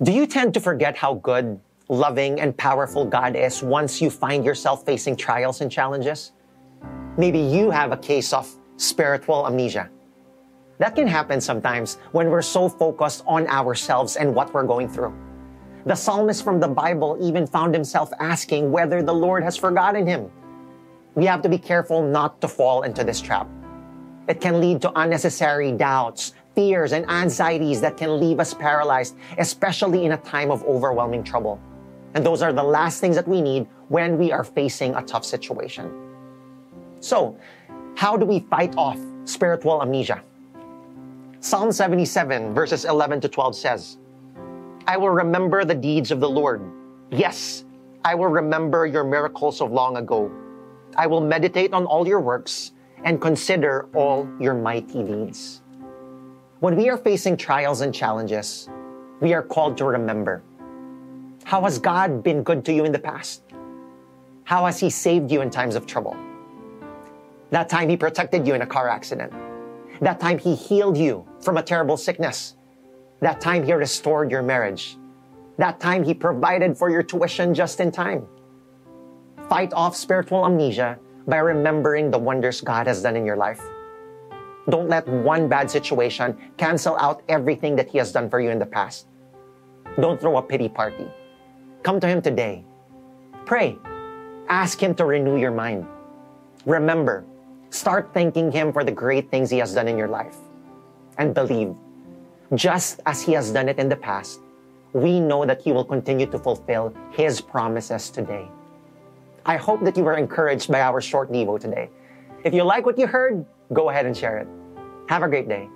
Do you tend to forget how good, loving, and powerful God is once you find yourself facing trials and challenges? Maybe you have a case of spiritual amnesia. That can happen sometimes when we're so focused on ourselves and what we're going through. The psalmist from the Bible even found himself asking whether the Lord has forgotten him. We have to be careful not to fall into this trap. It can lead to unnecessary doubts, fears, and anxieties that can leave us paralyzed, especially in a time of overwhelming trouble. And those are the last things that we need when we are facing a tough situation. So, how do we fight off spiritual amnesia? Psalm 77, verses 11 to 12 says, I will remember the deeds of the Lord. Yes, I will remember your miracles of long ago. I will meditate on all your works and consider all your mighty deeds. When we are facing trials and challenges, we are called to remember. How has God been good to you in the past? How has He saved you in times of trouble? That time He protected you in a car accident. That time He healed you from a terrible sickness. That time He restored your marriage. That time He provided for your tuition just in time. Fight off spiritual amnesia by remembering the wonders God has done in your life. Don't let one bad situation cancel out everything that He has done for you in the past. Don't throw a pity party. Come to Him today. Pray. Ask Him to renew your mind. Remember, start thanking Him for the great things He has done in your life. And believe, just as He has done it in the past, we know that He will continue to fulfill His promises today. I hope that you were encouraged by our short Devo today. If you like what you heard, go ahead and share it. Have a great day.